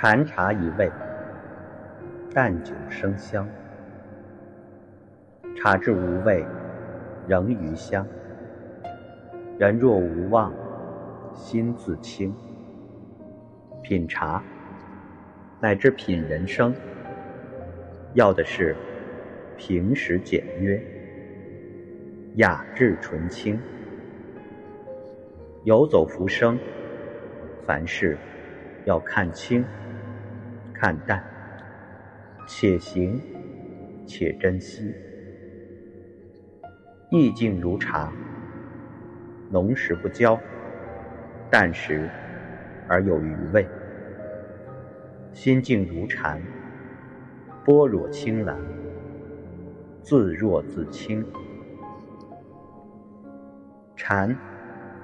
禅茶一味，淡酒生香。茶至无味，仍余香。人若无忘，心自清。品茶，乃至品人生，要的是平实简约、雅致纯清。游走浮生，凡事要看清、看淡，且行且珍惜。意境如茶，浓时不焦，淡时而有余味；心静如禅，般若清蓝，自若自清。禅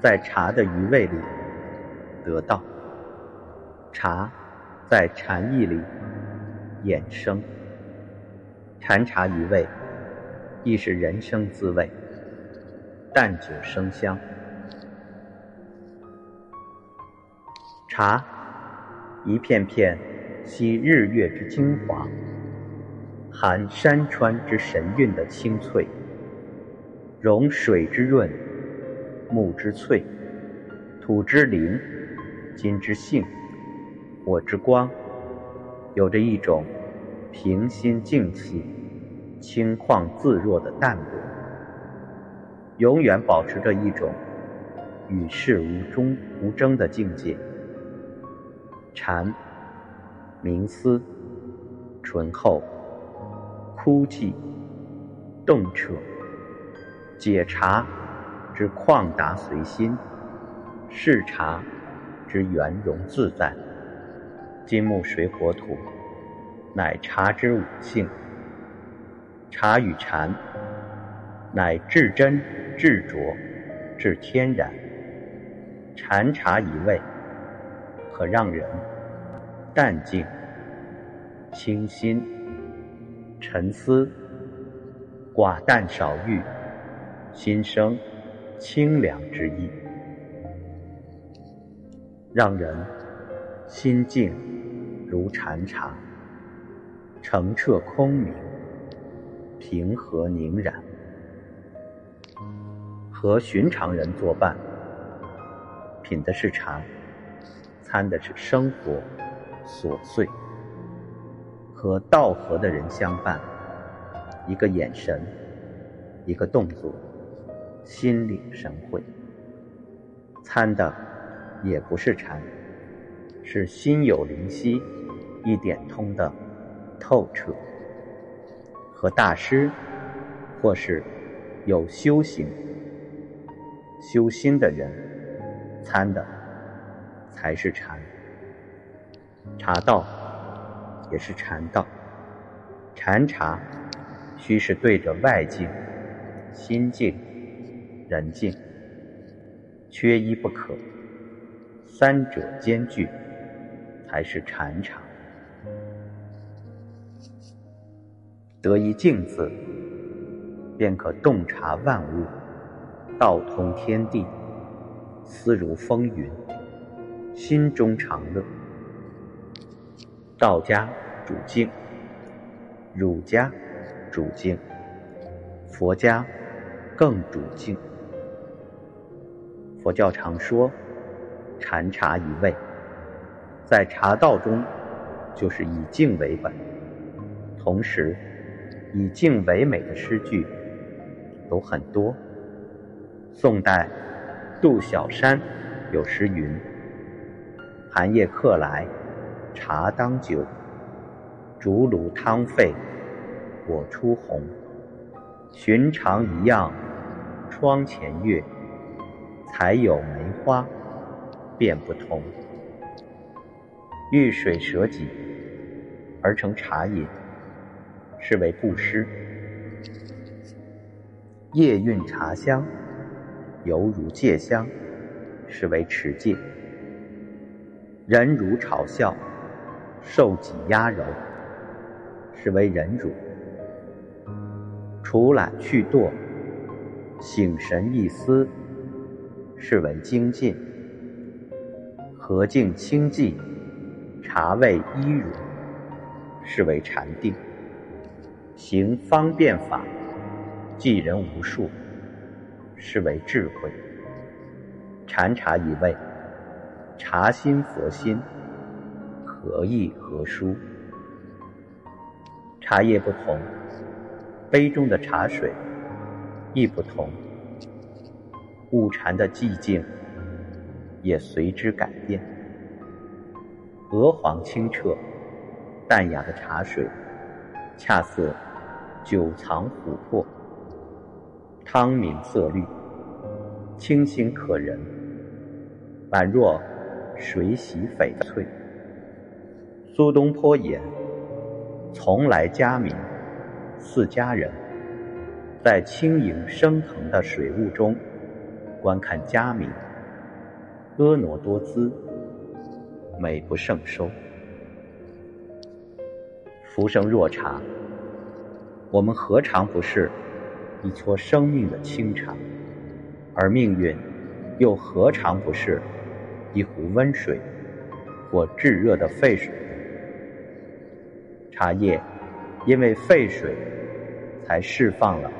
在茶的余味里得到，茶在禅意里衍生。禅茶一味。亦是人生滋味，淡酒生香。茶，一片片吸日月之精华，含山川之神韵的清脆，融水之润，木之翠，土之灵，金之性，我之光，有着一种平心静气。轻旷自若的淡泊，永远保持着一种与世无争无争的境界。禅，冥思，醇厚，枯寂，动彻，解茶之旷达随心，视茶之圆融自在。金木水火土，乃茶之五性。茶与禅，乃至真至浊至天然。禅茶一味，可让人淡静、清心、沉思，寡淡少欲，心生清凉之意，让人心静如禅茶，澄澈空明。平和凝然，和寻常人作伴，品的是茶，参的是生活琐碎；和道合的人相伴，一个眼神，一个动作，心领神会。参的也不是禅，是心有灵犀一点通的透彻。和大师，或是有修行、修心的人参的，才是禅。茶道也是禅道，禅茶须是对着外境、心境、人境，缺一不可，三者兼具，才是禅茶。得一静字，便可洞察万物，道通天地，思如风云，心中常乐。道家主静，儒家主静，佛家更主静。佛教常说禅茶一味，在茶道中就是以静为本，同时。以静为美的诗句有很多。宋代杜小山有诗云：“寒夜客来茶当酒，竹炉汤沸火初红。寻常一样窗前月，才有梅花便不同。遇水舍己而成茶饮。”是为布施，夜韵茶香，犹如戒香，是为持戒；忍辱嘲笑，受己压柔，是为忍辱；除懒去惰，醒神一思，是为精进；和静清寂，茶味依如，是为禅定；行方便法，济人无数，是为智慧。禅茶一味，茶心佛心，何意何殊？茶叶不同，杯中的茶水亦不同，悟禅的寂静也随之改变。鹅黄清澈、淡雅的茶水，恰似久藏琥珀；汤明色绿，清新可人，宛若水洗翡翠。苏东坡言：“从来佳茗似佳人。”在轻盈升腾的水雾中观看佳茗，婀娜多姿。美不胜收。浮生若茶，我们何尝不是一撮生命的清茶？而命运又何尝不是一壶温水或炙热的沸水？茶叶因为沸水，才释放了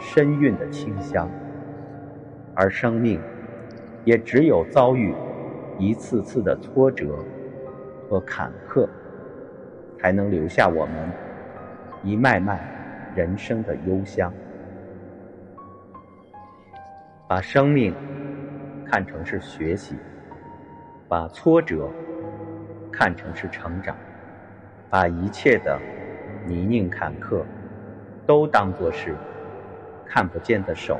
深韵的清香，而生命也只有遭遇。一次次的挫折和坎坷，才能留下我们一脉脉人生的幽香。把生命看成是学习，把挫折看成是成长，把一切的泥泞坎坷都当作是看不见的手，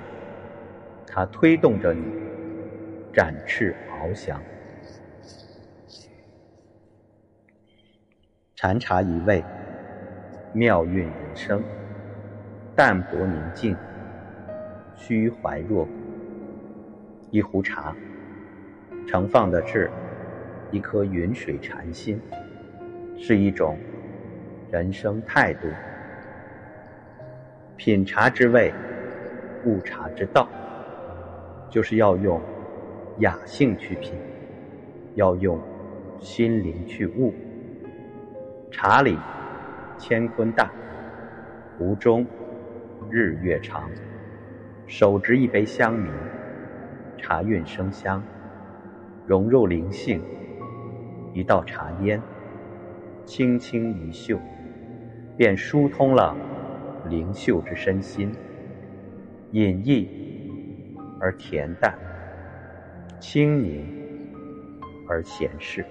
它推动着你展翅翱翔。禅茶一味，妙韵人生，淡泊宁静，虚怀若谷。一壶茶，盛放的是一颗云水禅心，是一种人生态度。品茶之味，悟茶之道，就是要用雅兴去品，要用心灵去悟。茶里乾坤大，壶中日月长。手执一杯香茗，茶韵生香，融入灵性。一道茶烟，轻轻一嗅，便疏通了灵秀之身心，隐逸而恬淡，清宁而闲适。